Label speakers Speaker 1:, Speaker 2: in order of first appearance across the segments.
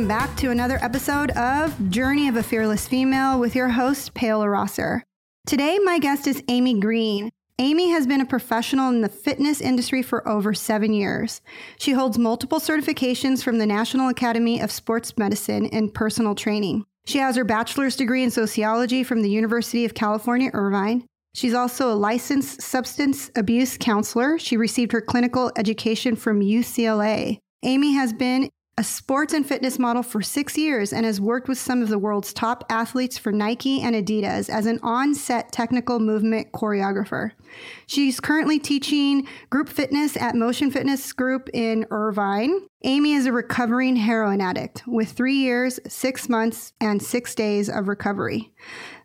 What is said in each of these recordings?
Speaker 1: welcome back to another episode of Journey of a Fearless Female with your host, Paola Rosser. Today, my guest is Amy Green. Amy has been a professional in the fitness industry for over seven years. She holds multiple certifications from the National Academy of Sports Medicine and Personal Training. She has her bachelor's degree in sociology from the University of California, Irvine. She's also a licensed substance abuse counselor. She received her clinical education from UCLA. Amy has been a sports and fitness model for six years and has worked with some of the world's top athletes for Nike and Adidas as an on set technical movement choreographer. She's currently teaching group fitness at Motion Fitness Group in Irvine. Amy is a recovering heroin addict with three years, six months, and six days of recovery.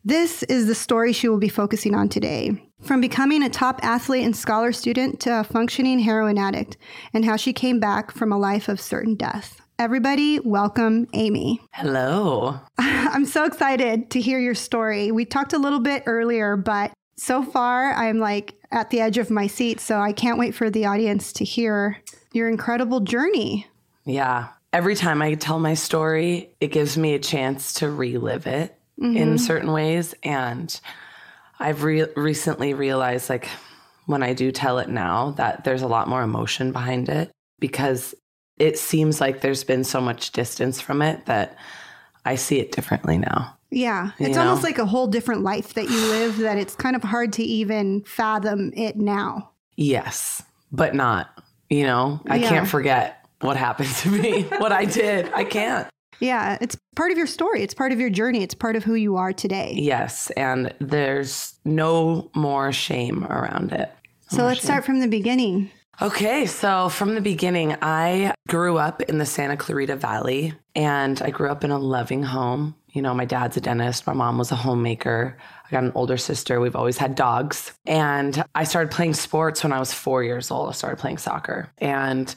Speaker 1: This is the story she will be focusing on today. From becoming a top athlete and scholar student to a functioning heroin addict, and how she came back from a life of certain death. Everybody, welcome Amy.
Speaker 2: Hello.
Speaker 1: I'm so excited to hear your story. We talked a little bit earlier, but so far I'm like at the edge of my seat. So I can't wait for the audience to hear your incredible journey.
Speaker 2: Yeah. Every time I tell my story, it gives me a chance to relive it mm-hmm. in certain ways. And I've re- recently realized, like, when I do tell it now, that there's a lot more emotion behind it because it seems like there's been so much distance from it that I see it differently now.
Speaker 1: Yeah. It's almost like a whole different life that you live that it's kind of hard to even fathom it now.
Speaker 2: Yes, but not. You know, I yeah. can't forget what happened to me, what I did. I can't.
Speaker 1: Yeah, it's part of your story. It's part of your journey. It's part of who you are today.
Speaker 2: Yes, and there's no more shame around it.
Speaker 1: No so let's shame. start from the beginning.
Speaker 2: Okay, so from the beginning, I grew up in the Santa Clarita Valley and I grew up in a loving home. You know, my dad's a dentist, my mom was a homemaker. I got an older sister. We've always had dogs. And I started playing sports when I was four years old. I started playing soccer. And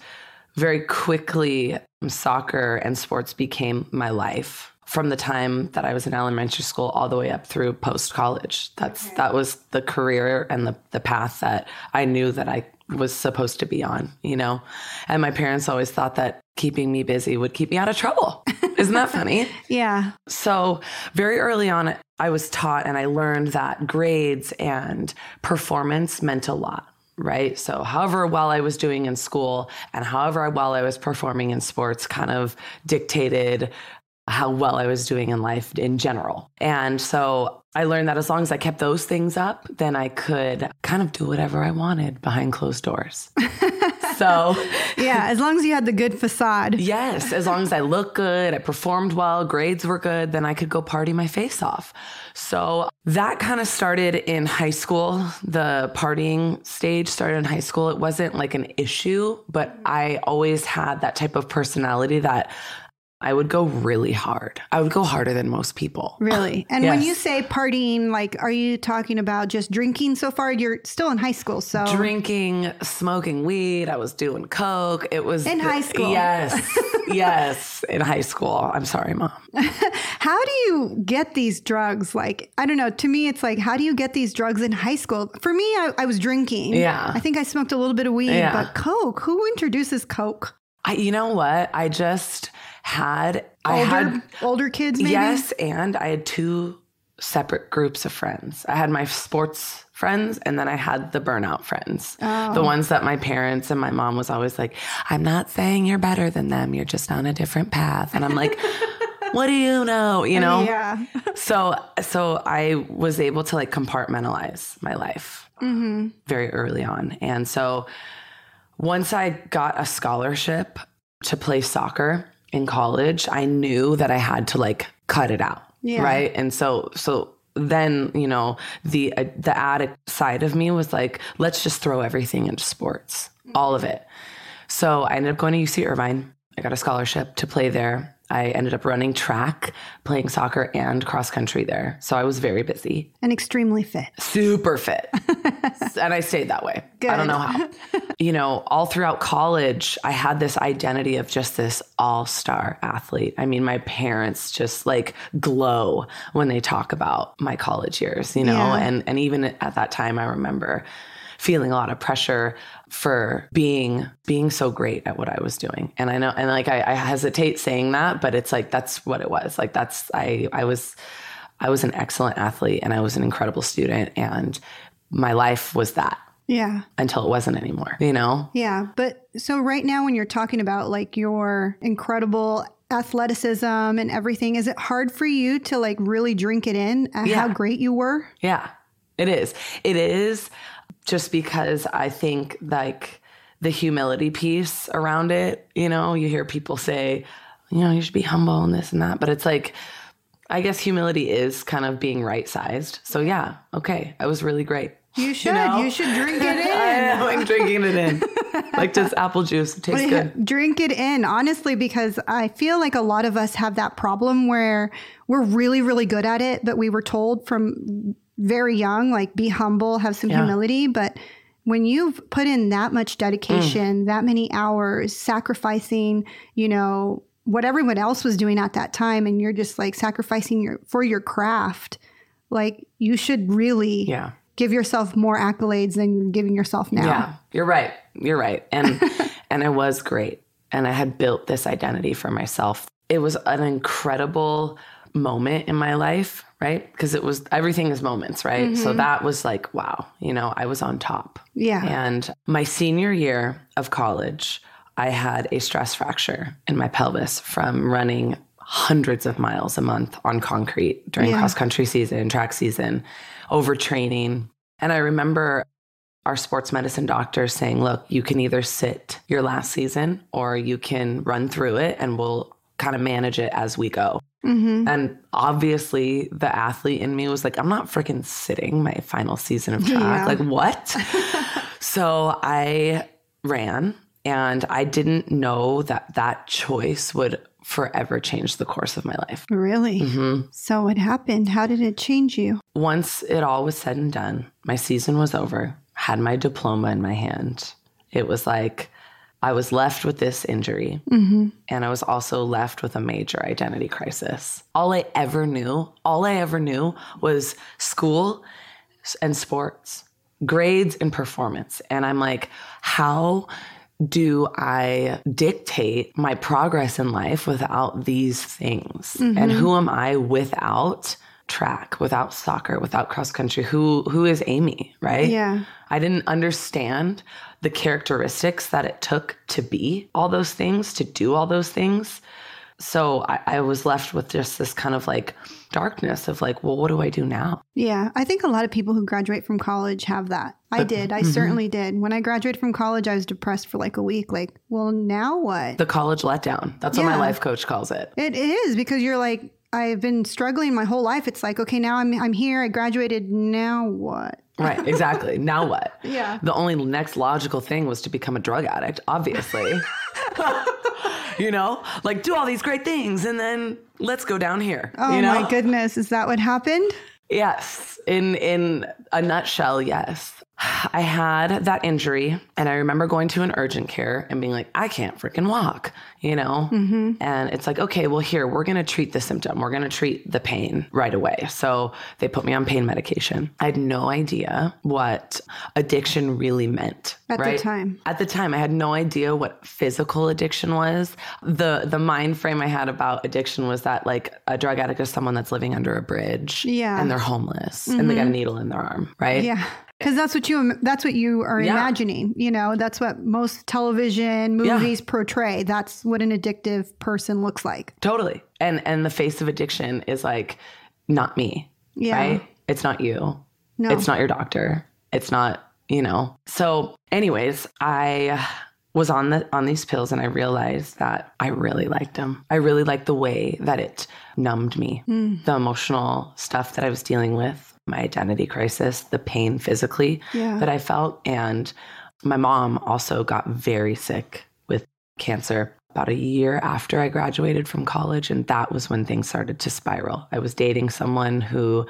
Speaker 2: very quickly, soccer and sports became my life from the time that I was in elementary school all the way up through post college. That's okay. that was the career and the the path that I knew that I was supposed to be on, you know. And my parents always thought that keeping me busy would keep me out of trouble. Isn't that funny?
Speaker 1: yeah.
Speaker 2: So, very early on I was taught and I learned that grades and performance meant a lot right? So, however well I was doing in school and however well I was performing in sports kind of dictated how well I was doing in life in general. And so I learned that as long as I kept those things up, then I could kind of do whatever I wanted behind closed doors. so,
Speaker 1: yeah, as long as you had the good facade.
Speaker 2: Yes, as long as I looked good, I performed well, grades were good, then I could go party my face off. So that kind of started in high school. The partying stage started in high school. It wasn't like an issue, but I always had that type of personality that I would go really hard. I would go harder than most people.
Speaker 1: Really? And yes. when you say partying, like, are you talking about just drinking so far? You're still in high school, so.
Speaker 2: Drinking, smoking weed. I was doing Coke. It was.
Speaker 1: In high school.
Speaker 2: Yes. yes. In high school. I'm sorry, mom.
Speaker 1: how do you get these drugs? Like, I don't know. To me, it's like, how do you get these drugs in high school? For me, I, I was drinking.
Speaker 2: Yeah.
Speaker 1: I think I smoked a little bit of weed, yeah. but Coke, who introduces Coke?
Speaker 2: I, you know what? I just had older,
Speaker 1: I had older kids. Maybe?
Speaker 2: Yes, and I had two separate groups of friends. I had my sports friends and then I had the burnout friends. Oh. The ones that my parents and my mom was always like, "I'm not saying you're better than them. You're just on a different path." And I'm like, "What do you know?" You know?
Speaker 1: Yeah.
Speaker 2: so so I was able to like compartmentalize my life mm-hmm. very early on. And so once I got a scholarship to play soccer, in college, I knew that I had to like cut it out. Yeah. Right. And so, so then, you know, the, uh, the addict side of me was like, let's just throw everything into sports, all of it. So I ended up going to UC Irvine. I got a scholarship to play there. I ended up running track, playing soccer, and cross country there. So I was very busy.
Speaker 1: And extremely fit.
Speaker 2: Super fit. and I stayed that way. Good. I don't know how. you know, all throughout college, I had this identity of just this all star athlete. I mean, my parents just like glow when they talk about my college years, you know, yeah. and, and even at that time, I remember feeling a lot of pressure for being being so great at what I was doing. And I know and like I, I hesitate saying that, but it's like that's what it was. Like that's I I was I was an excellent athlete and I was an incredible student and my life was that
Speaker 1: Yeah.
Speaker 2: until it wasn't anymore, you know?
Speaker 1: Yeah. But so right now, when you're talking about like your incredible athleticism and everything, is it hard for you to like really drink it in at
Speaker 2: Yeah.
Speaker 1: how great you were?
Speaker 2: Yeah, it is. It is just because I think like the humility piece around it, you know, you hear people say, you know, you should be humble and this and that. But it's like, I guess humility is kind of being right sized. So yeah, okay, I was really great.
Speaker 1: You should.
Speaker 2: know?
Speaker 1: You should drink it
Speaker 2: I
Speaker 1: in.
Speaker 2: am like drinking it in. like just apple juice. It tastes good.
Speaker 1: Drink it in, honestly, because I feel like a lot of us have that problem where we're really, really good at it, but we were told from very young, like, be humble, have some
Speaker 2: Yeah.
Speaker 1: humility. But when you've put in that much dedication, mm. that many hours, sacrificing, you know, what everyone else was doing at that time, and you're just like sacrificing your for your craft, like you should really
Speaker 2: Yeah.
Speaker 1: give yourself more accolades than you're giving yourself now.
Speaker 2: Yeah, you're right. You're right. And and I was great. And I had built this identity for myself. It was an incredible moment in my life, right? Because it was everything is moments, right? So mm-hmm. that was like, wow, you know, I was on top.
Speaker 1: Yeah.
Speaker 2: And my senior year of college, I had a stress fracture in my pelvis from running hundreds of miles a month on concrete during
Speaker 1: Yeah.
Speaker 2: cross country season, track season, overtraining. And I remember our sports medicine doctor saying, look, you can either sit your last season or you can run through it and we'll kind of manage it as we go.
Speaker 1: Hmm
Speaker 2: And obviously, the athlete in me was like, I'm not freaking sitting my final season of track.
Speaker 1: Yeah.
Speaker 2: Like, what? so I ran and I didn't know that that choice would forever change the course of my life.
Speaker 1: Really?
Speaker 2: hmm
Speaker 1: So what happened? How did it change you?
Speaker 2: Once it all was said and done, my season was over, had my diploma in my hand. It was like I was left with this injury
Speaker 1: Mm-hmm.
Speaker 2: and I was also left with a major identity crisis. All I ever knew, all I ever knew was school and sports, grades and performance. And I'm like, how do I dictate my progress in life without these things? And who am I without track, without soccer, without cross country? Who who is Amy, right?
Speaker 1: Yeah.
Speaker 2: I didn't understand the characteristics that it took to be all those things, to do all those things. So I, I was left with just this kind of like darkness of like, well, what do I do now?
Speaker 1: Yeah. I think a lot of people who graduate from college have that. I did. I mm-hmm. certainly did. When I graduated from college, I was depressed for like a week. Like, well, now what?
Speaker 2: The college letdown. That's what my life coach calls it.
Speaker 1: It is because you're like, I've been struggling my whole life. It's like, okay, now I'm I'm here. I graduated. Now what?
Speaker 2: Right, exactly. now what?
Speaker 1: Yeah.
Speaker 2: The only next logical thing was to become a drug addict, obviously. you know, like do all these great things and then let's go down here.
Speaker 1: Oh
Speaker 2: you know?
Speaker 1: my goodness, is that what happened?
Speaker 2: Yes, in in a nutshell, yes. I had that injury, and I remember going to an urgent care and being like, "I can't freaking walk," you know. Mm-hmm. And it's like, okay, well, here we're gonna treat the symptom. We're gonna treat the pain right away. So they put me on pain medication. I had no idea what addiction really meant
Speaker 1: At the time.
Speaker 2: At the time, I had no idea what physical addiction was. the The mind frame I had about addiction was that like a drug addict is someone that's living under a bridge,
Speaker 1: Yeah.
Speaker 2: and they're homeless, and they got a mm-hmm. needle in their arm, right?
Speaker 1: Yeah. Because that's what you that's what you are
Speaker 2: Yeah.
Speaker 1: imagining. You know, that's what most television movies portray. That's what an addictive person looks like.
Speaker 2: totally. And and the face of addiction is like not me,
Speaker 1: Yeah.
Speaker 2: right? It's not you.
Speaker 1: No.
Speaker 2: It's not your doctor. It's not, you know. So, anyways, I was on the on these pills and I realized that I really liked them. I really liked the way that it numbed me.
Speaker 1: Hmm.
Speaker 2: The emotional stuff that I was dealing with, my identity crisis, the pain physically
Speaker 1: Yeah.
Speaker 2: that I felt and my mom also got very sick with cancer about a year after I graduated from college and that was when things started to spiral. I was dating someone who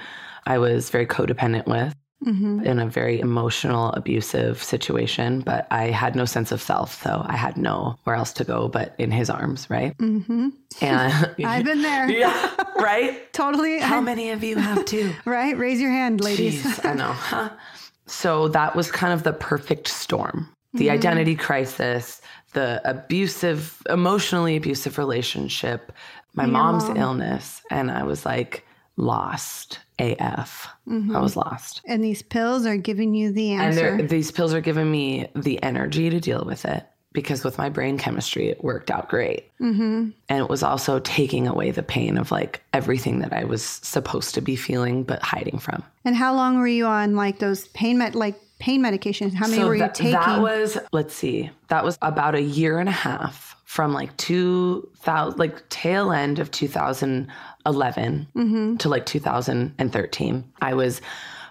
Speaker 2: I was very codependent with
Speaker 1: hmm
Speaker 2: in a very emotional, abusive situation, but I had no sense of self. So I had nowhere else to go but in his arms, right?
Speaker 1: Mm-hmm.
Speaker 2: And
Speaker 1: I've been there.
Speaker 2: yeah, right?
Speaker 1: Totally.
Speaker 2: How
Speaker 1: I-
Speaker 2: many of you have too?
Speaker 1: right? Raise your hand, ladies.
Speaker 2: Jeez, I know. Huh? So that was kind of the perfect storm the
Speaker 1: Mm-hmm.
Speaker 2: identity crisis, the abusive, emotionally abusive relationship, my mom's
Speaker 1: mom.
Speaker 2: illness. And I was like lost AF.
Speaker 1: Mm-hmm.
Speaker 2: I was lost.
Speaker 1: And these pills are giving you the
Speaker 2: And
Speaker 1: answer.
Speaker 2: they're- these pills are giving me the energy to deal with it because with my brain chemistry, it worked out great.
Speaker 1: mm-hmm.
Speaker 2: And it was also taking away the pain of like everything that I was supposed to be feeling but hiding from.
Speaker 1: And how long were you on like those pain med like pain medications? How many were you taking?
Speaker 2: that was, let's see, that was about a year and a half from like 2000, like tail end of 2011
Speaker 1: Mm-hmm.
Speaker 2: to like 2013. I was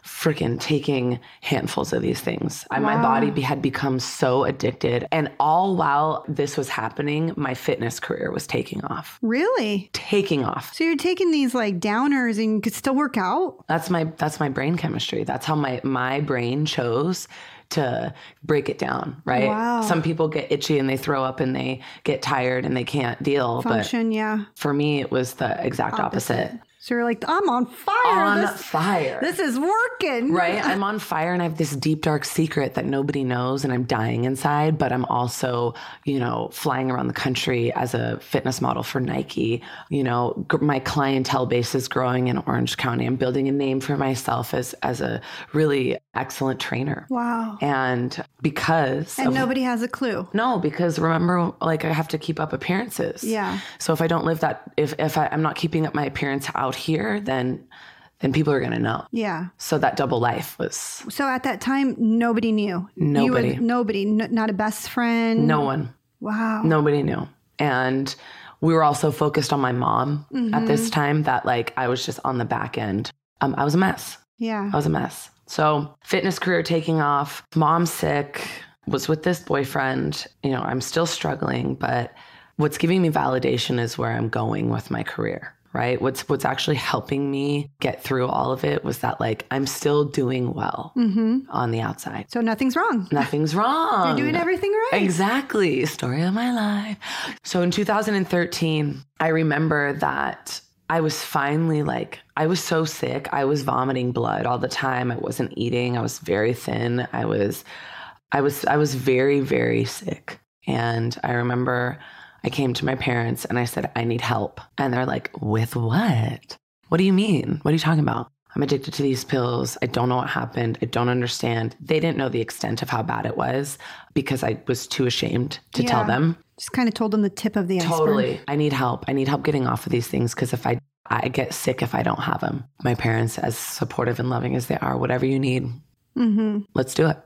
Speaker 2: freaking taking handfuls of these things. I, my body be, had become so addicted. And all while this was happening, my fitness career was taking off.
Speaker 1: really?
Speaker 2: Taking off.
Speaker 1: So you're taking these like downers and you could still work out?
Speaker 2: That's my that's my brain chemistry. That's how my my brain chose to break it down, right?
Speaker 1: Wow.
Speaker 2: Some people get itchy and they throw up and they get tired and they can't deal,
Speaker 1: Function, yeah.
Speaker 2: but for me it was the exact opposite.
Speaker 1: So you're like, I'm on fire.
Speaker 2: I'm on
Speaker 1: this,
Speaker 2: fire.
Speaker 1: this is working.
Speaker 2: right? I'm on fire and I have this deep dark secret that nobody knows and I'm dying inside, but I'm also, you know, flying around the country as a fitness model for Nike. You know, g- my clientele base is growing in Orange County. I'm building a name for myself as as a really excellent trainer.
Speaker 1: Wow.
Speaker 2: And because
Speaker 1: And
Speaker 2: of-
Speaker 1: nobody has a clue.
Speaker 2: no, because remember, like I have to keep up appearances.
Speaker 1: Yeah.
Speaker 2: So if I don't live that, if if I, I'm not keeping up my appearance out here, then then people are gonna know.
Speaker 1: Yeah.
Speaker 2: So that double life was
Speaker 1: So at that time, nobody knew. You were-
Speaker 2: Nobody.
Speaker 1: nobody. N- not a best friend.
Speaker 2: no one,
Speaker 1: Wow.
Speaker 2: nobody knew, and we were also focused on my mom at
Speaker 1: Mm-hmm.
Speaker 2: this time. That like I was just on the back end. Um, I was a mess.
Speaker 1: Yeah.
Speaker 2: I was a mess. So fitness career taking off, mom sick, was with this boyfriend. You know, I'm still struggling, but what's giving me validation is where I'm going with my career. Right. What's what's actually helping me get through all of it was that like I'm still doing well
Speaker 1: Mm-hmm.
Speaker 2: on the outside.
Speaker 1: So nothing's wrong.
Speaker 2: Nothing's wrong.
Speaker 1: You're doing everything right.
Speaker 2: Exactly. Story of my life. So in 2013, I remember that I was finally like, I was so sick. I was vomiting blood all the time. I wasn't eating. I was very thin. I was, I was, I was very, very sick. And I remember I came to my parents and I said, I need help. And they're like, with what? What do you mean? What are you talking about? I'm addicted to these pills. I don't know what happened. I don't understand. They didn't know the extent of how bad it was because I was too ashamed to tell them.
Speaker 1: Just kind of told them the tip of the iceberg.
Speaker 2: Totally. I need help. I need help getting off of these things because if I I get sick if I don't have them. My parents, as supportive and loving as they are, whatever you need,
Speaker 1: Mm-hmm.
Speaker 2: let's do it.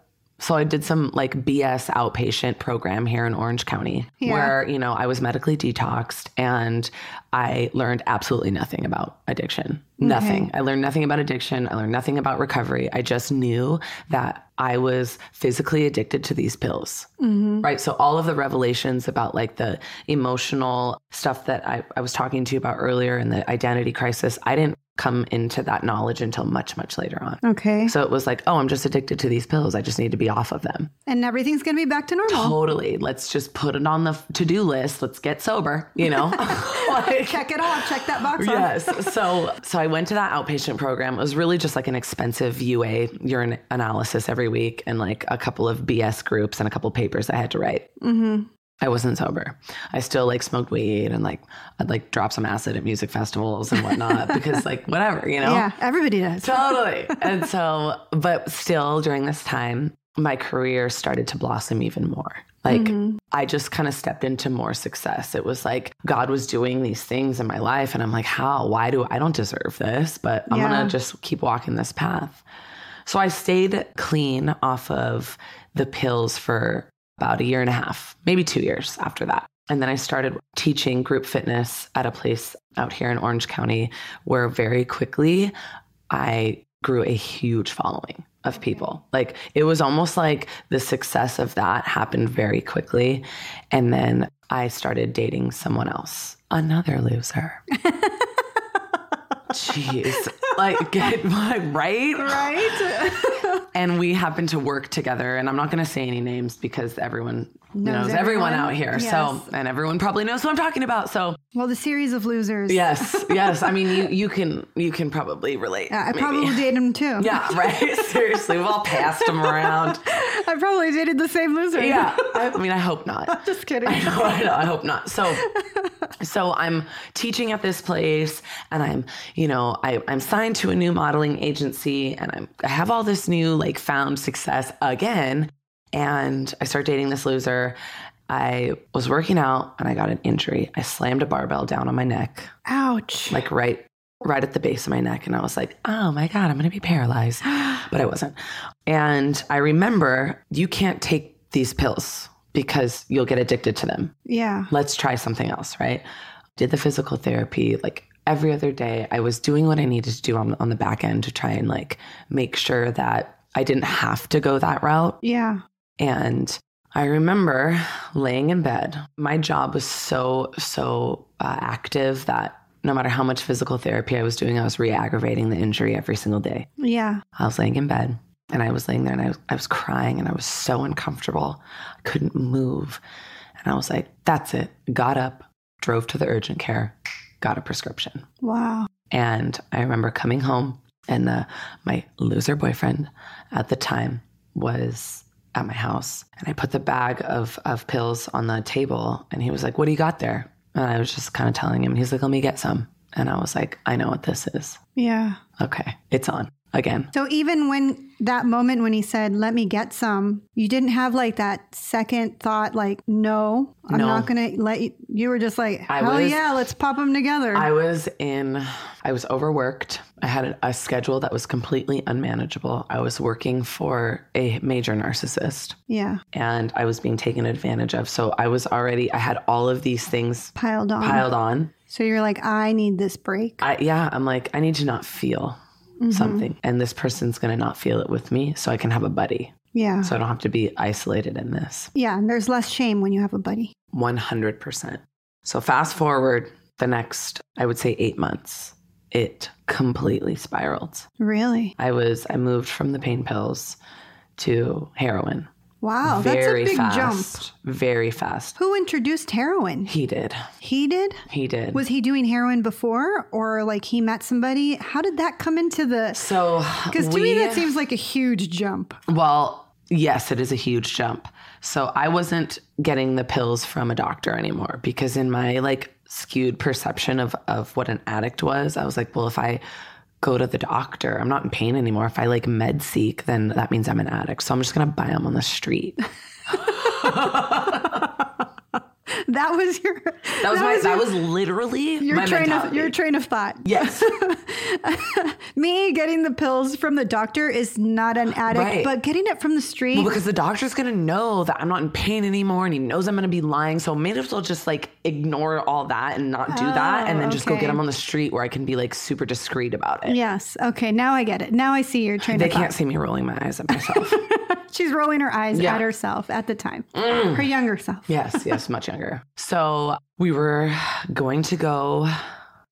Speaker 2: So I did some like BS outpatient program here in Orange County
Speaker 1: Yeah.
Speaker 2: where, you know, I was medically detoxed and I learned absolutely nothing about addiction. Nothing. I learned nothing about addiction. I learned nothing about recovery. I just knew that I was physically addicted to these pills.
Speaker 1: Mm-hmm.
Speaker 2: Right. So all of the revelations about like the emotional stuff that I, I was talking to you about earlier and the identity crisis, I didn't come into that knowledge until much, much later on.
Speaker 1: Okay.
Speaker 2: So it was like, oh, I'm just addicted to these pills. I just need to be off of them.
Speaker 1: and everything's going to be back to normal.
Speaker 2: Totally. Let's just put it on the to do list. Let's get sober, you know? like,
Speaker 1: Check it off. Check that box off.
Speaker 2: yes. So so I went to that outpatient program. It was really just like an expensive UA urine analysis every week and like a couple of BS groups and a couple papers I had to write.
Speaker 1: Mm-hmm.
Speaker 2: I wasn't sober. I still like smoked weed and like I'd like drop some acid at music festivals and whatnot because like whatever, you know?
Speaker 1: Yeah, everybody does.
Speaker 2: Totally. and so, but still during this time, my career started to blossom even more. Like
Speaker 1: Mhm.
Speaker 2: I just kind of stepped into more success. It was like God was doing these things in my life and I'm like, how? Why do I don't deserve this? But I'm
Speaker 1: Yeah.
Speaker 2: going to just keep walking this path. So I stayed clean off of the pills for about a year and a half, maybe 2 years after that. And then I started teaching group fitness at a place out here in Orange County where very quickly I grew a huge following of people. Like it was almost like the success of that happened very quickly. And then I started dating someone else, another loser. Jeez. Like, get my right?
Speaker 1: Right?
Speaker 2: and we happen to work together. And I'm not going to say any names because everyone
Speaker 1: Knows
Speaker 2: knows, everyone,
Speaker 1: everyone?
Speaker 2: out here.
Speaker 1: Yes.
Speaker 2: So, and everyone probably knows who I'm talking about. So,
Speaker 1: Well, the series of losers.
Speaker 2: yes, yes. I mean, you you can you can probably relate.
Speaker 1: Yeah, I
Speaker 2: maybe.
Speaker 1: probably dated him too.
Speaker 2: Yeah, right. Seriously, we've all passed them around.
Speaker 1: I probably dated the same loser.
Speaker 2: Yeah, I, I mean, I hope not.
Speaker 1: Just kidding.
Speaker 2: I know, I know, I hope not. So, so I'm teaching at this place, and I'm, you know, I, I'm signed to a new modeling agency, and I'm, I have all this new like found success again, and I start dating this loser. I was working out, and I got an injury. I slammed a barbell down on my neck,
Speaker 1: Ouch.
Speaker 2: like right, right at the base of my neck, and I was like, oh my god, I'm gonna be paralyzed, but I wasn't. And I remember you can't take these pills because you'll get addicted to them
Speaker 1: yeah.
Speaker 2: let's try something else, right? Did the physical therapy like every other day. I was doing what I needed to do on, on the back end to try and like make sure that I didn't have to go that route.
Speaker 1: Yeah.
Speaker 2: And I remember laying in bed. My job was so, so uh, active that no matter how much physical therapy I was doing, I was re aggravating the injury every single day.
Speaker 1: Yeah.
Speaker 2: I was laying in bed and I was laying there and I was, I was crying and I was so uncomfortable. I couldn't move. And I was like, that's it. Got up, drove to the urgent care, got a prescription.
Speaker 1: Wow.
Speaker 2: And I remember coming home and uh, my loser boyfriend at the time was at my house. And I put the bag of, of pills on the table and he was like, what do you got there? And I was just kind of telling him, he's like, let me get some. And I was like, I know what this is.
Speaker 1: Yeah.
Speaker 2: Okay, it's on again.
Speaker 1: So even when that moment when he said, "Let me get some," you didn't have like that second thought, like, "No, I'm
Speaker 2: No.
Speaker 1: not gonna let you." You were just like,
Speaker 2: I
Speaker 1: "Hell
Speaker 2: was-
Speaker 1: yeah, let's pop them together."
Speaker 2: I was in, I was overworked. I had a, a schedule that was completely unmanageable. I was working for a major narcissist
Speaker 1: yeah,
Speaker 2: and I was being taken advantage of. So I was already, I had all of these things
Speaker 1: piled on.
Speaker 2: piled on.
Speaker 1: So you're like, "I need this break."
Speaker 2: I, yeah, I'm like, I need to not feel Mm-hmm. something. And this person's going to not feel it with me so I can have a buddy.
Speaker 1: Yeah,
Speaker 2: So I don't have to be isolated in this.
Speaker 1: yeah. And there's less shame when you have a buddy.
Speaker 2: 100%. So fast forward the next, I would say eight months, it completely spiraled.
Speaker 1: Really?
Speaker 2: I was I moved from the pain pills to heroin.
Speaker 1: Wow,
Speaker 2: very
Speaker 1: that's a big
Speaker 2: fast.
Speaker 1: jump.
Speaker 2: Very fast.
Speaker 1: Who introduced heroin?
Speaker 2: He did.
Speaker 1: He did.
Speaker 2: He did.
Speaker 1: Was he doing heroin before, or like he met somebody? How did that come into the?
Speaker 2: so
Speaker 1: Because to me, that seems like a huge jump.
Speaker 2: well, yes, it is a huge jump. So I wasn't getting the pills from a doctor anymore because in my like skewed perception of of what an addict was, I was like, well, if I go to the doctor, I'm not in pain anymore. If I like med seek, then that means I'm an addict. So I'm just gonna buy them on the street.
Speaker 1: That was your.
Speaker 2: That was my.
Speaker 1: your-
Speaker 2: that was literally
Speaker 1: your
Speaker 2: my
Speaker 1: train of your train of thought.
Speaker 2: yes.
Speaker 1: Me getting the pills from the doctor is not an addict,
Speaker 2: Right.
Speaker 1: but getting it from the street.
Speaker 2: Well, because the doctor's gonna know that I'm not in pain anymore, and he knows I'm gonna be lying. So maybe as well just like ignore all that and not do that, and then just go get them on the street where I can be like super discreet about it.
Speaker 1: yes. Okay. Now I get it. Now I see your train
Speaker 2: They
Speaker 1: of thought.
Speaker 2: can't see me rolling my eyes at myself.
Speaker 1: She's rolling her eyes
Speaker 2: Yeah. Mm.
Speaker 1: at herself at the time. Her younger self.
Speaker 2: yes, yes, much younger. So we were going to go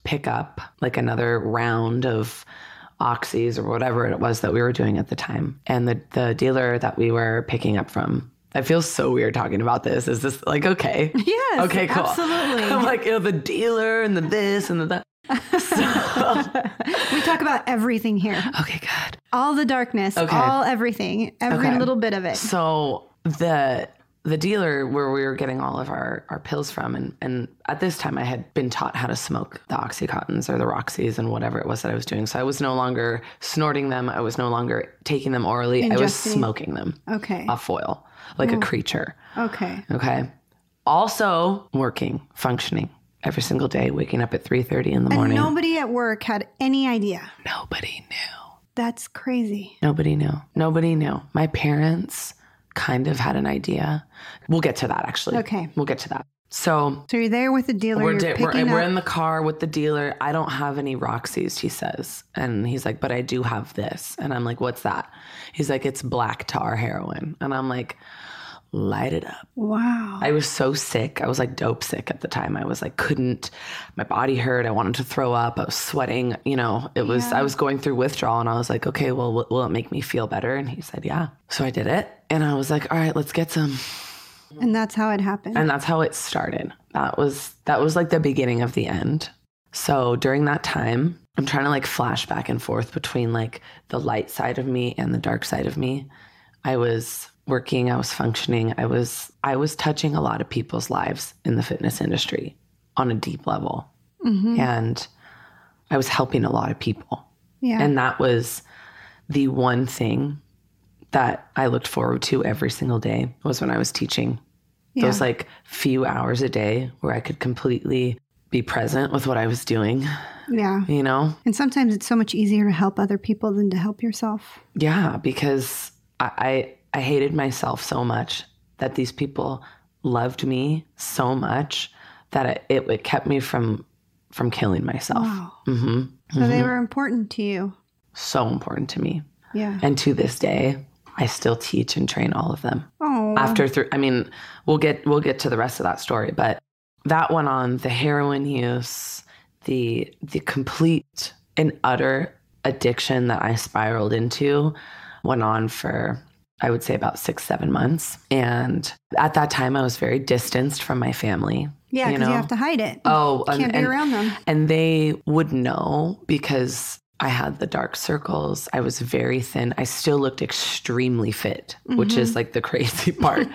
Speaker 2: pick up like another round of oxys or whatever it was that we were doing at the time. And the, the dealer that we were picking up from, I feel so weird talking about this. Is this like okay?
Speaker 1: Yes.
Speaker 2: Okay, cool.
Speaker 1: Absolutely.
Speaker 2: I'm like, you know, the dealer and the this and the that. So,
Speaker 1: we talk about everything here.
Speaker 2: okay, good.
Speaker 1: All the darkness,
Speaker 2: Okay.
Speaker 1: all everything, every
Speaker 2: Okay.
Speaker 1: little bit of it.
Speaker 2: So the the dealer where we were getting all of our, our pills from and, and at this time I had been taught how to smoke the Oxycontins or the Roxys and whatever it was that I was doing. So I was no longer snorting them. I was no longer taking them orally. I was smoking them
Speaker 1: Okay.
Speaker 2: off foil like a oh. creature.
Speaker 1: Okay.
Speaker 2: Okay. Also working, functioning every single day, waking up at 3.30 in the morning.
Speaker 1: Nobody at work had any idea.
Speaker 2: Nobody knew.
Speaker 1: That's crazy.
Speaker 2: Nobody knew. Nobody knew. My parents kind of had an idea. We'll get to that actually.
Speaker 1: Okay.
Speaker 2: We'll get to that. So
Speaker 1: So you're there with the dealer.
Speaker 2: we're,
Speaker 1: you're
Speaker 2: di- we're, we're in the car with the dealer. I don't have any Roxy's, he says. And he's like, but I do have this. And I'm like, what's that? He's like, it's black tar heroin. And I'm like, light it up.
Speaker 1: Wow.
Speaker 2: I was so sick. I was like dope sick at the time. I was like, couldn't, my body hurt. I wanted to throw up. I was sweating. You know, it was,
Speaker 1: Yeah.
Speaker 2: I was going through withdrawal and I was like, okay, well, will, will it make me feel better? And he said, yeah. So I did it. And I was like, all right, let's get some.
Speaker 1: and that's how it happened.
Speaker 2: And that's how it started. That was, that was like the beginning of the end. So during that time, I'm trying to like flash back and forth between like the light side of me and the dark side of me. I was working, I was functioning, I was I was touching a lot of people's lives in the fitness industry on a deep level.
Speaker 1: Mhm.
Speaker 2: And I was helping a lot of people.
Speaker 1: Yeah.
Speaker 2: And that was the one thing that I looked forward to every single day was when I was teaching.
Speaker 1: yeah.
Speaker 2: Those like few hours a day where I could completely be present with what I was doing,
Speaker 1: yeah.
Speaker 2: you know?
Speaker 1: And sometimes it's so much easier to help other people than to help yourself.
Speaker 2: Yeah, because I, I hated myself so much that these people loved me so much that it, it, kept me from from killing myself.
Speaker 1: Wow.
Speaker 2: hmm
Speaker 1: So they were important to you.
Speaker 2: So important to me,
Speaker 1: Yeah.
Speaker 2: and to this day, I still teach and train all of them.
Speaker 1: Oh.
Speaker 2: After through, I mean, we'll get we'll get to the rest of that story, but that went on the heroin use, the the complete and utter addiction that I spiraled into went on for I would say about six, seven months. And at that time I was very distanced from my family.
Speaker 1: yeah,
Speaker 2: you
Speaker 1: because you,
Speaker 2: know?
Speaker 1: have to hide it.
Speaker 2: Oh,
Speaker 1: you can't be
Speaker 2: and,
Speaker 1: around them.
Speaker 2: and they would know because I had the dark circles. I was very thin. I still looked extremely fit, which is like the crazy part.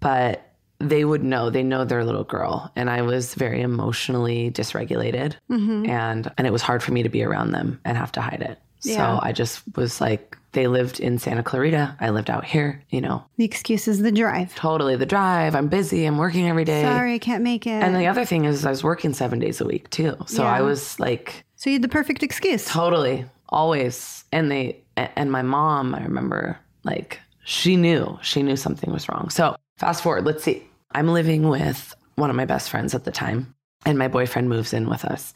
Speaker 2: but they would know. They know their little girl, and I was very emotionally dysregulated,
Speaker 1: hmm
Speaker 2: and and it was hard for me to be around them and have to hide it.
Speaker 1: Yeah.
Speaker 2: So I just was like, they lived in Santa Clarita. I lived out here. You know,
Speaker 1: The excuse is the drive.
Speaker 2: totally the drive. I'm busy. I'm working every day.
Speaker 1: Sorry, I can't make it.
Speaker 2: And the other thing is, I was working seven days a week too. So
Speaker 1: Yeah.
Speaker 2: I was like,
Speaker 1: so you had the perfect excuse.
Speaker 2: Totally. Always. And they and my mom, I remember, like she knew. She knew something was wrong. So fast forward, let's see. I'm living with one of my best friends at the time, and my boyfriend moves in with us.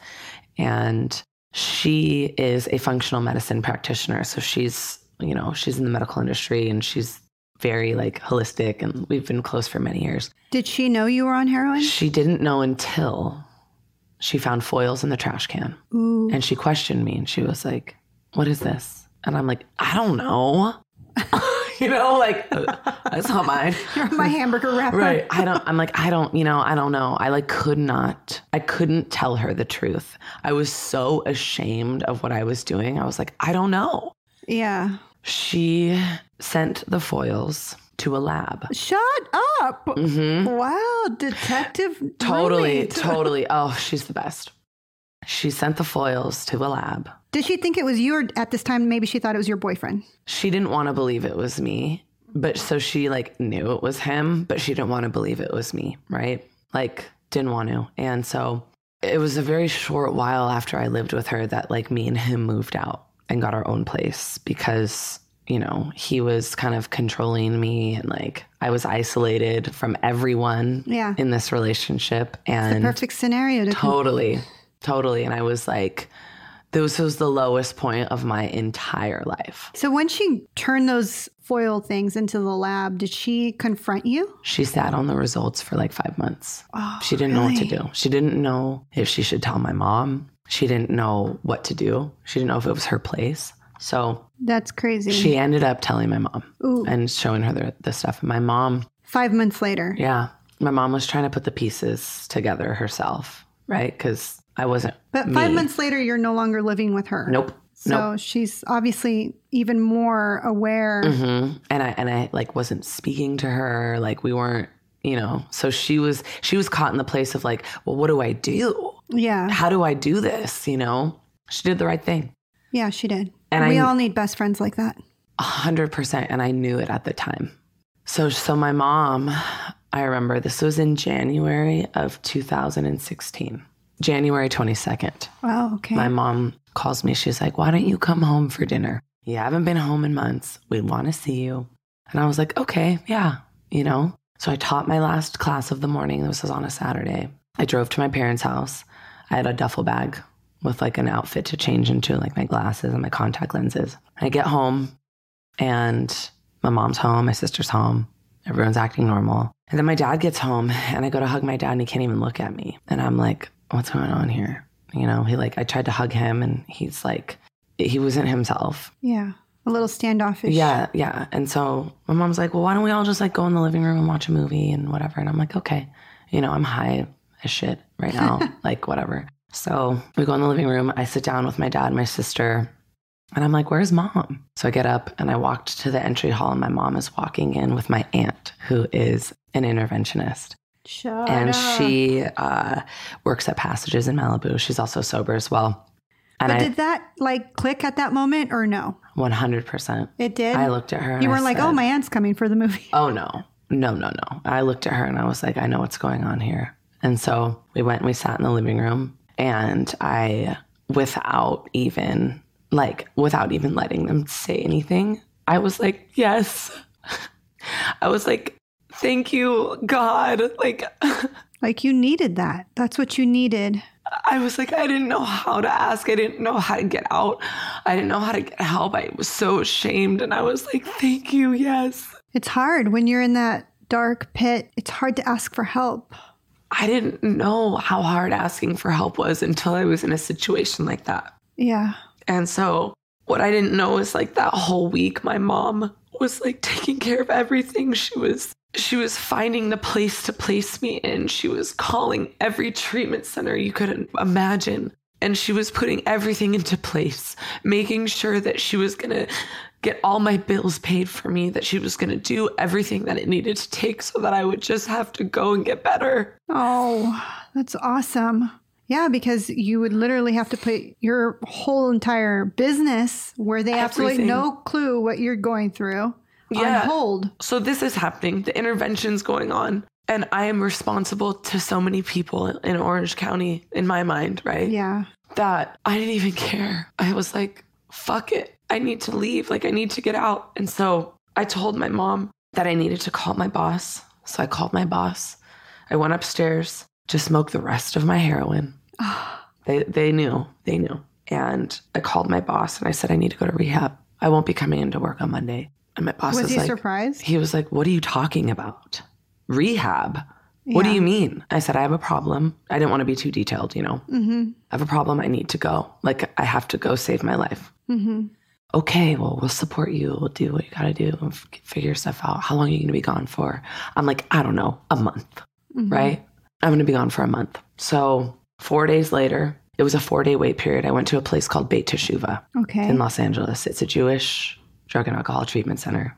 Speaker 2: And she is a functional medicine practitioner. So she's, you know, she's in the medical industry and she's very like holistic and we've been close for many years.
Speaker 1: Did she know you were on heroin?
Speaker 2: She didn't know until she found foils in the trash can.
Speaker 1: Ooh.
Speaker 2: And she questioned me and she was like, What is this? And I'm like, I don't know. you know, like, that's not mine.
Speaker 1: My hamburger wrapper.
Speaker 2: Right. I don't, I'm like, I don't, you know, I don't know. I like could not, I couldn't tell her the truth. I was so ashamed of what I was doing. I was like, I don't know.
Speaker 1: Yeah.
Speaker 2: She sent the foils to a lab.
Speaker 1: Shut up.
Speaker 2: hmm
Speaker 1: Wow, detective.
Speaker 2: Totally, totally. Oh, she's the best. She sent the foils to a lab.
Speaker 1: Did she think it was you or at this time maybe she thought it was your boyfriend?
Speaker 2: she didn't want to believe it was me but so she like knew it was him but she didn't want to believe it was me right like didn't want to and so it was a very short while after i lived with her that like me and him moved out and got our own place because you know he was kind of controlling me and like i was isolated from everyone
Speaker 1: Yeah.
Speaker 2: in this relationship
Speaker 1: The
Speaker 2: and
Speaker 1: perfect scenario to
Speaker 2: Totally. Totally. And I was like, this was the lowest point of my entire life.
Speaker 1: So when she turned those foil things into the lab, did she confront you?
Speaker 2: She sat on the results for like five months.
Speaker 1: Oh,
Speaker 2: She didn't know what to do. She didn't know if she should tell my mom. She didn't know what to do. She didn't know if it was her place. So
Speaker 1: That's crazy.
Speaker 2: she ended up telling my mom
Speaker 1: Ooh.
Speaker 2: and showing her the, the stuff. And my mom,
Speaker 1: Five months later.
Speaker 2: yeah, my mom was trying to put the pieces together herself, right? Because I wasn't.
Speaker 1: But five
Speaker 2: me.
Speaker 1: months later, you're no longer living with her.
Speaker 2: Nope.
Speaker 1: So
Speaker 2: Nope.
Speaker 1: she's obviously even more aware.
Speaker 2: hmm And I and I like wasn't speaking to her. Like we weren't, you know. So she was she was caught in the place of like, well, what do I do?
Speaker 1: Yeah.
Speaker 2: How do I do this? You know. She did the right thing,
Speaker 1: Yeah, she did.
Speaker 2: And
Speaker 1: we
Speaker 2: I-
Speaker 1: all need best friends like that.
Speaker 2: a hundred percent, and I knew it at the time. So so my mom, I remember this was in January of 2016, January 22nd.
Speaker 1: Wow. Okay.
Speaker 2: My mom calls me. She's like, Why don't you come home for dinner? You haven't been home in months. We want to see you. And I was like, Okay, yeah, you know? So I taught my last class of the morning. This was on a Saturday. I drove to my parents' house. I had a duffel bag with like an outfit to change into, like my glasses and my contact lenses. I get home and my mom's home, my sister's home, Everyone's acting normal. And then my dad gets home and I go to hug my dad and he can't even look at me. And I'm like, what's going on here? You know, he like, I tried to hug him and he's like, he wasn't himself.
Speaker 1: Yeah. A little standoffish.
Speaker 2: Yeah, yeah. And so my mom's like, well, why don't we all just like go in the living room and watch a movie and whatever? And I'm like, okay. You know, I'm high as shit right now, like whatever. So we go in the living room. I sit down with my dad and my sister. And I'm like, where's mom? So I get up and I walked to the entry hall, and my mom is walking in with my aunt, who is an interventionist.
Speaker 1: Shut
Speaker 2: and
Speaker 1: up.
Speaker 2: she uh, works at Passages in Malibu. She's also sober as well. And
Speaker 1: But
Speaker 2: I,
Speaker 1: did that like click at that moment or no?
Speaker 2: 100%.
Speaker 1: It did.
Speaker 2: I looked at her.
Speaker 1: you weren't like,
Speaker 2: said-
Speaker 1: oh, my aunt's coming for the movie.
Speaker 2: Oh no, no, no, no. I looked at her and I was like, I know what's going on here. And so we went and we sat in the living room and I, without even like, without even letting them say anything, I was like, yes. I was like, thank you, God. Like,
Speaker 1: Like you needed that. That's what you needed.
Speaker 2: I was like, I didn't know how to ask. I didn't know how to get out. I didn't know how to get help. I was so ashamed. And I was like, thank you, yes.
Speaker 1: It's hard when you're in that dark pit. It's hard to ask for help.
Speaker 2: I didn't know how hard asking for help was until I was in a situation like that.
Speaker 1: Yeah.
Speaker 2: And so, what I didn't know is like that whole week, my mom was like taking care of everything. She was she was finding the place to place me in. She was calling every treatment center you could imagine. And she was putting everything into place, making sure that she was going to get all my bills paid for me, that she was going to do everything that it needed to take so that I would just have to go and get better.
Speaker 1: Oh, that's awesome. Yeah, because you would literally have to put your whole entire business where they absolutely no clue what you're going through
Speaker 2: Yeah.
Speaker 1: on hold.
Speaker 2: So this is happening. The intervention's going on. And I am responsible to so many people in Orange County, in my mind, right?
Speaker 1: Yeah.
Speaker 2: That I didn't even care. I was like, fuck it. I need to leave. Like, I need to get out. And so I told my mom that I needed to call my boss. So I called my boss. I went upstairs to smoke the rest of my heroin. They, they knew. They knew. And I called my boss and I said, I need to go to rehab. I won't be coming into work on Monday. And my boss
Speaker 1: Was
Speaker 2: was
Speaker 1: he
Speaker 2: like,
Speaker 1: surprised?
Speaker 2: he was like, What are you talking about? Rehab? What do you mean? I said, I have a problem. I didn't want to be too detailed, you know.
Speaker 1: Mm-hmm.
Speaker 2: I have a problem. I need to go. Like, I have to go save my life.
Speaker 1: Mm-hmm.
Speaker 2: Okay, well, we'll support you. We'll do what you got to do and f- figure stuff out. How long are you going to be gone for? I'm like, I don't know, a month,
Speaker 1: Mm-hmm.
Speaker 2: right? I'm going to be gone for a month. So, four days later, it was a four day wait period. I went to a place called Beit T'Shuvah
Speaker 1: Okay.
Speaker 2: in Los Angeles. It's a Jewish drug and alcohol treatment center.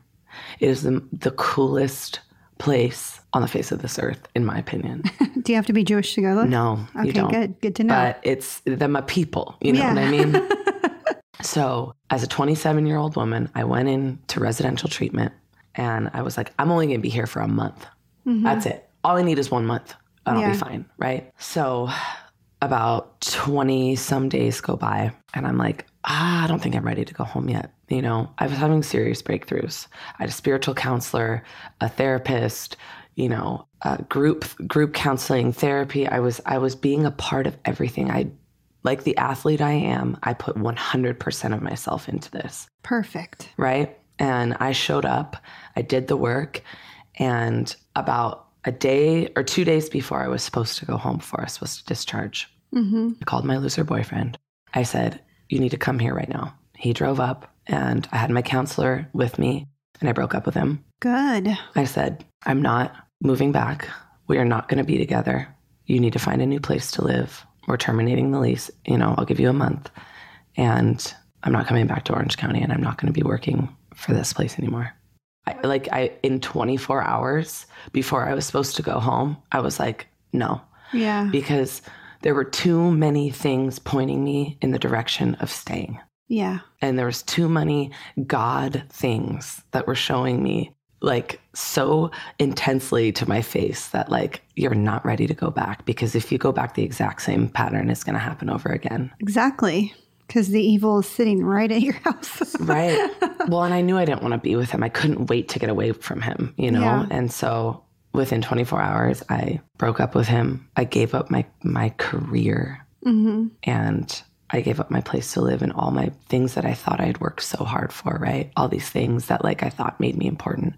Speaker 2: It is the, the coolest place on the face of this earth, in my opinion.
Speaker 1: Do you have to be Jewish to go there?
Speaker 2: No,
Speaker 1: Okay,
Speaker 2: you don't.
Speaker 1: good. Good to know.
Speaker 2: But it's them a people. You know
Speaker 1: Yeah.
Speaker 2: what I mean? so, as a 27 year old woman, I went into residential treatment and I was like, I'm only going to be here for a month. That's it. All I need is one month. and I'll be fine. Right. So, about 20 some days go by and I'm like, ah, I don't think I'm ready to go home yet. You know, I was having serious breakthroughs. I had a spiritual counselor, a therapist, you know, uh, group group counseling, therapy. I was I was being a part of everything. I like the athlete I am, I put 100% of myself into this
Speaker 1: Perfect.
Speaker 2: right? And I showed up, I did the work, and about a day or two days before I was supposed to go home, before I was supposed to discharge,
Speaker 1: Mm-hmm.
Speaker 2: I called my loser boyfriend. I said, You need to come here right now. He drove up, and I had my counselor with me, and I broke up with him.
Speaker 1: Good.
Speaker 2: I said, I'm not moving back. We are not going to be together. You need to find a new place to live. We're terminating the lease. You know, I'll give you a month. And I'm not coming back to Orange County and I'm not going to be working for this place anymore. I, like I in 24 hours before I was supposed to go home, I was like, no,
Speaker 1: Yeah.
Speaker 2: because there were too many things pointing me in the direction of staying
Speaker 1: Yeah.
Speaker 2: and there was too many god things that were showing me like so intensely to my face that like you're not ready to go back because if you go back the exact same pattern is going to happen over again
Speaker 1: Exactly. Because the evil is sitting right at your house.
Speaker 2: right well and i knew i didn't want to be with him i couldn't wait to get away from him you know
Speaker 1: Yeah.
Speaker 2: and so within 24 hours i broke up with him i gave up my my career
Speaker 1: mm-hmm.
Speaker 2: and I gave up my place to live and all my things that I thought I had worked so hard for, right? All these things that like I thought made me important.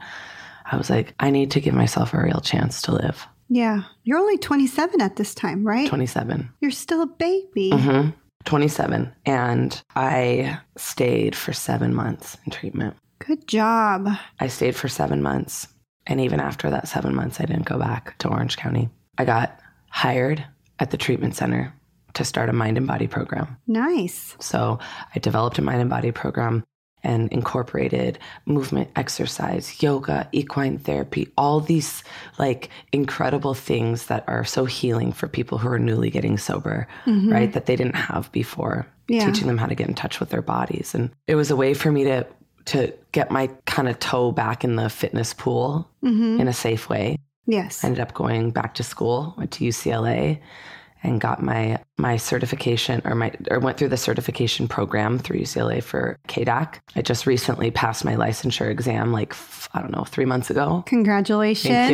Speaker 2: I was like, I need to give myself a real chance to live.
Speaker 1: Yeah. You're only 27 at this time, right?
Speaker 2: 27.
Speaker 1: You're still a baby.
Speaker 2: hmm 27. And I stayed for seven months in treatment.
Speaker 1: Good job.
Speaker 2: I stayed for seven months. And even after that seven months, I didn't go back to Orange County. I got hired at the treatment center to start a mind and body program.
Speaker 1: Nice.
Speaker 2: So I developed a mind and body program and incorporated movement, exercise, yoga, equine therapy, all these like incredible things that are so healing for people who are newly getting sober, mm-hmm. right? That they didn't have before.
Speaker 1: Yeah.
Speaker 2: Teaching them how to get in touch with their bodies. And it was a way for me to to get my kind of toe back in the fitness pool mm-hmm. in a safe way.
Speaker 1: Yes.
Speaker 2: I ended up going back to school, went to UCLA and got my my certification or my or went through the certification program through UCLA for KDAC. I just recently passed my licensure exam like f- I don't know, 3 months ago.
Speaker 1: Congratulations.
Speaker 2: Thank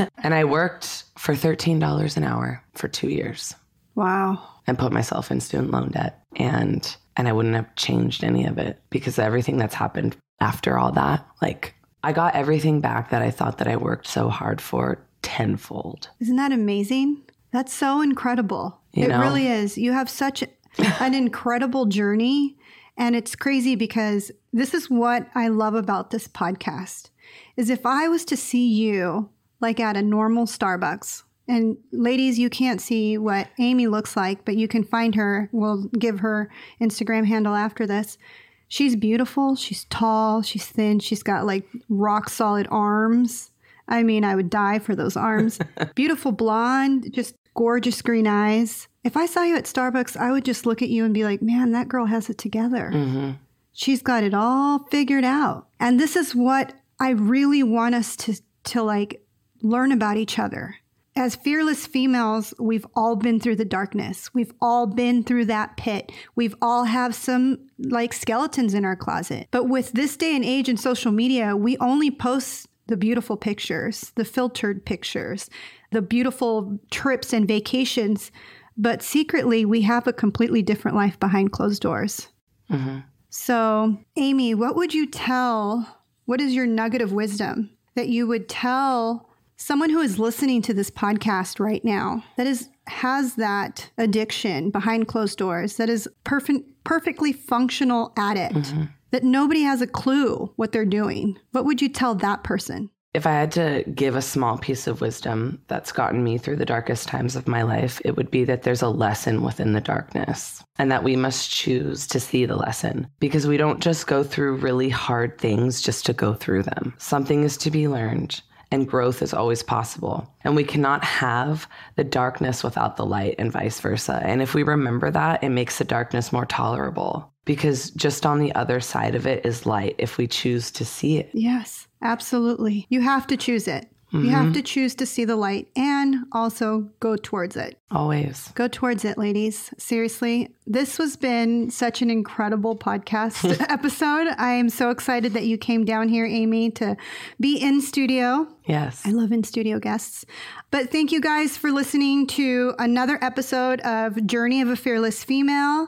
Speaker 2: you. and I worked for $13 an hour for 2 years
Speaker 1: Wow.
Speaker 2: and put myself in student loan debt and and I wouldn't have changed any of it because everything that's happened after all that like I got everything back that I thought that I worked so hard for tenfold.
Speaker 1: Isn't that amazing? That's so incredible.
Speaker 2: You
Speaker 1: it
Speaker 2: know?
Speaker 1: really is. You have such an incredible journey. And it's crazy because this is what I love about this podcast is if I was to see you like at a normal Starbucks, and ladies, you can't see what Amy looks like, but you can find her. We'll give her Instagram handle after this. She's beautiful. She's tall. She's thin. She's got like rock solid arms. I mean, I would die for those arms. Beautiful blonde, just gorgeous green eyes. If I saw you at Starbucks, I would just look at you and be like, man, that girl has it together.
Speaker 2: hmm
Speaker 1: She's got it all figured out. And this is what I really want us to to like learn about each other. As fearless females, we've all been through the darkness. We've all been through that pit. We've all have some like skeletons in our closet. But with this day and age in social media, we only post the beautiful pictures, the filtered pictures, the beautiful trips and vacations. But secretly, we have a completely different life behind closed doors.
Speaker 2: hmm
Speaker 1: So, Amy, what would you tell? What is your nugget of wisdom that you would tell someone who is listening to this podcast right now that is has that addiction behind closed doors that is perfect perfectly functional at it that nobody has a clue what they're doing what would you tell that person
Speaker 2: If I had to give a small piece of wisdom that's gotten me through the darkest times of my life, it would be that there's a lesson within the darkness and that we must choose to see the lesson because we don't just go through really hard things just to go through them. Something is to be learned and growth is always possible. And we cannot have the darkness without the light and vice versa. And if we remember that, it makes the darkness more tolerable because just on the other side of it is light if we choose to see it.
Speaker 1: yes absolutely you have to choose it you have mm-hmm. to choose to see the light and also go towards it
Speaker 2: Always.
Speaker 1: Go towards it, ladies. Seriously, this has been such an incredible podcast episode. I am so excited that you came down here, Amy, to be in studio.
Speaker 2: Yes.
Speaker 1: I love in studio guests. But thank you guys for listening to another episode of Journey of a Fearless Female.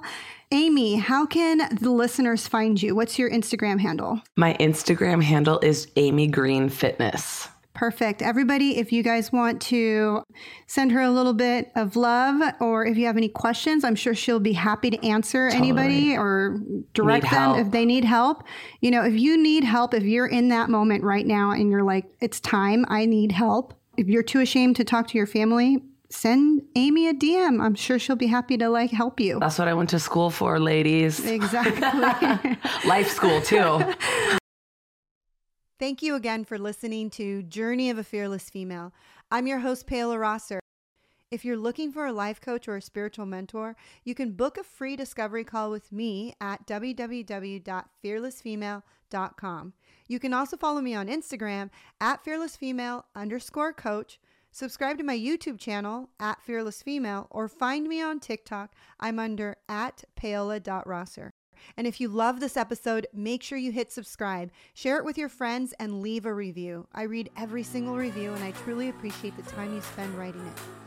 Speaker 1: Amy, how can the listeners find you? What's your Instagram handle?
Speaker 2: My Instagram handle is Amy Green Fitness.
Speaker 1: Perfect. Everybody, if you guys want to send her a little bit of love or if you have any questions, I'm sure she'll be happy to answer anybody or direct
Speaker 2: Need
Speaker 1: them
Speaker 2: help.
Speaker 1: if they need help. You know, if you need help, if you're in that moment right now and you're like, it's time, I need help. If you're too ashamed to talk to your family, send Amy a DM. I'm sure she'll be happy to like help you.
Speaker 2: That's what I went to school for, ladies.
Speaker 1: Exactly.
Speaker 2: Life school, too.
Speaker 1: Thank you again for listening to Journey of a Fearless Female. I'm your host, Paola Rosser. If you're looking for a life coach or a spiritual mentor, you can book a free discovery call with me at www.fearlessfemale.com. You can also follow me on Instagram at fearlessfemale underscore coach, subscribe to my YouTube channel at Fearless Female or find me on TikTok. I'm under at paola.rosser. And if you love this episode, make sure you hit subscribe, share it with your friends, and leave a review. I read every single review, and I truly appreciate the time you spend writing it.